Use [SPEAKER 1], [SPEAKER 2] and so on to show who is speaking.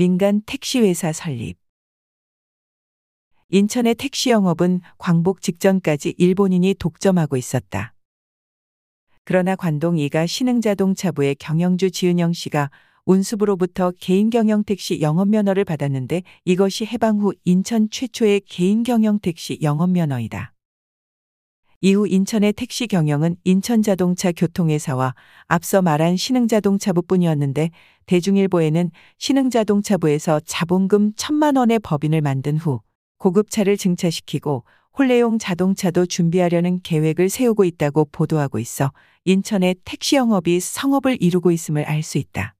[SPEAKER 1] 민간 택시회사 설립. 인천의 택시 영업은 광복 직전까지 일본인이 독점하고 있었다. 그러나 관동 이가 신흥자동차부의 경영주 지은영 씨가 운수부로부터 개인 경영 택시 영업 면허를 받았는데 이것이 해방 후 인천 최초의 개인 경영 택시 영업 면허이다. 이후 인천의 택시 경영은 인천자동차 교통회사와 앞서 말한 신흥자동차부뿐이었는데 대중일보에는 신흥자동차부에서 자본금 천만 원의 법인을 만든 후 고급차를 증차시키고 홀레용 자동차도 준비하려는 계획을 세우고 있다고 보도하고 있어 인천의 택시 영업이 성업을 이루고 있음을 알 수 있다.